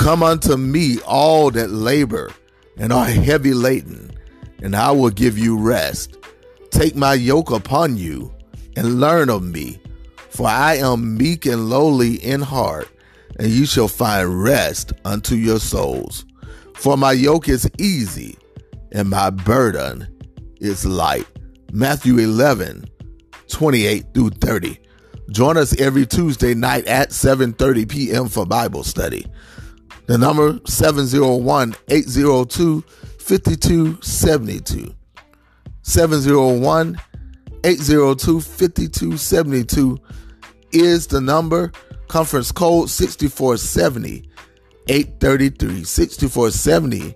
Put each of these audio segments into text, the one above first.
Come unto me, all that labor and are heavy laden, and I will give you rest. Take my yoke upon you and learn of me, for I am meek and lowly in heart, and you shall find rest unto your souls. For my yoke is easy and my burden is light. Matthew 11, 28 through 30. Join us every Tuesday night at 7:30 p.m. for Bible study. The number 701-802-5272. 701-802-5272 is the number. Conference code 6470 833 6470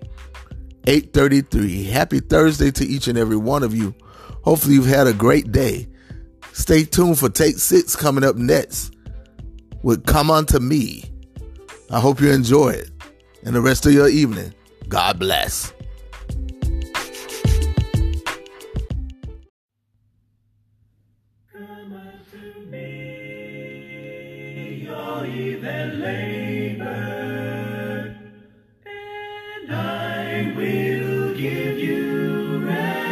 833. Happy Thursday to each and every one of you. Hopefully you've had a great day. Stay tuned for Take Six coming up next with Come Unto Me. I hope you enjoy it. And the rest of your evening, God bless. Labor, and I will give you rest.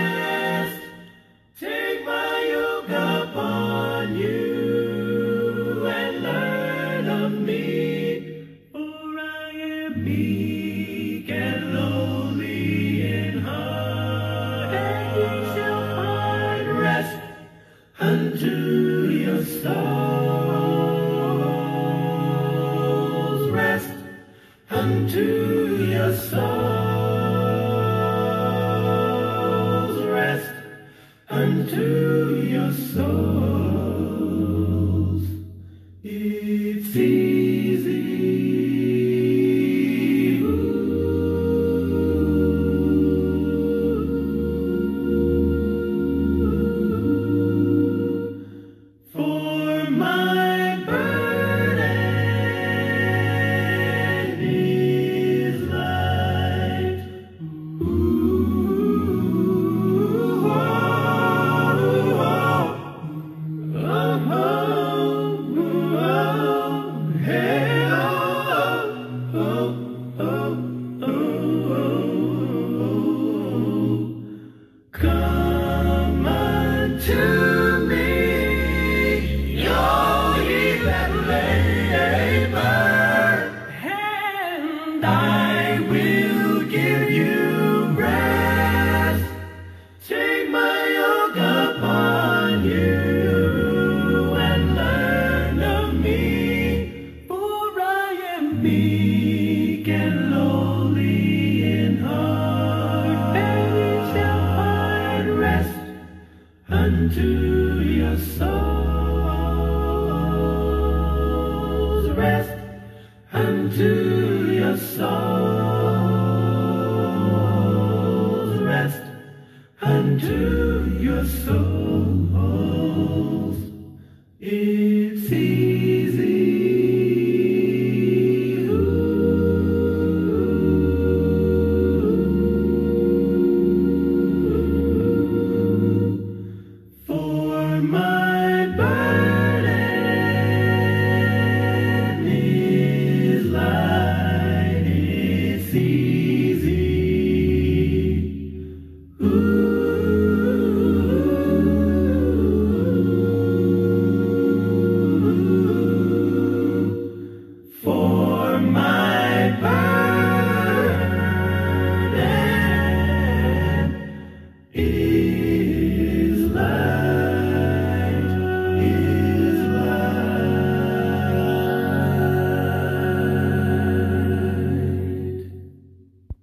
Meek and lowly in heart, ye shall find rest unto your souls. Rest unto your souls. Rest unto your souls.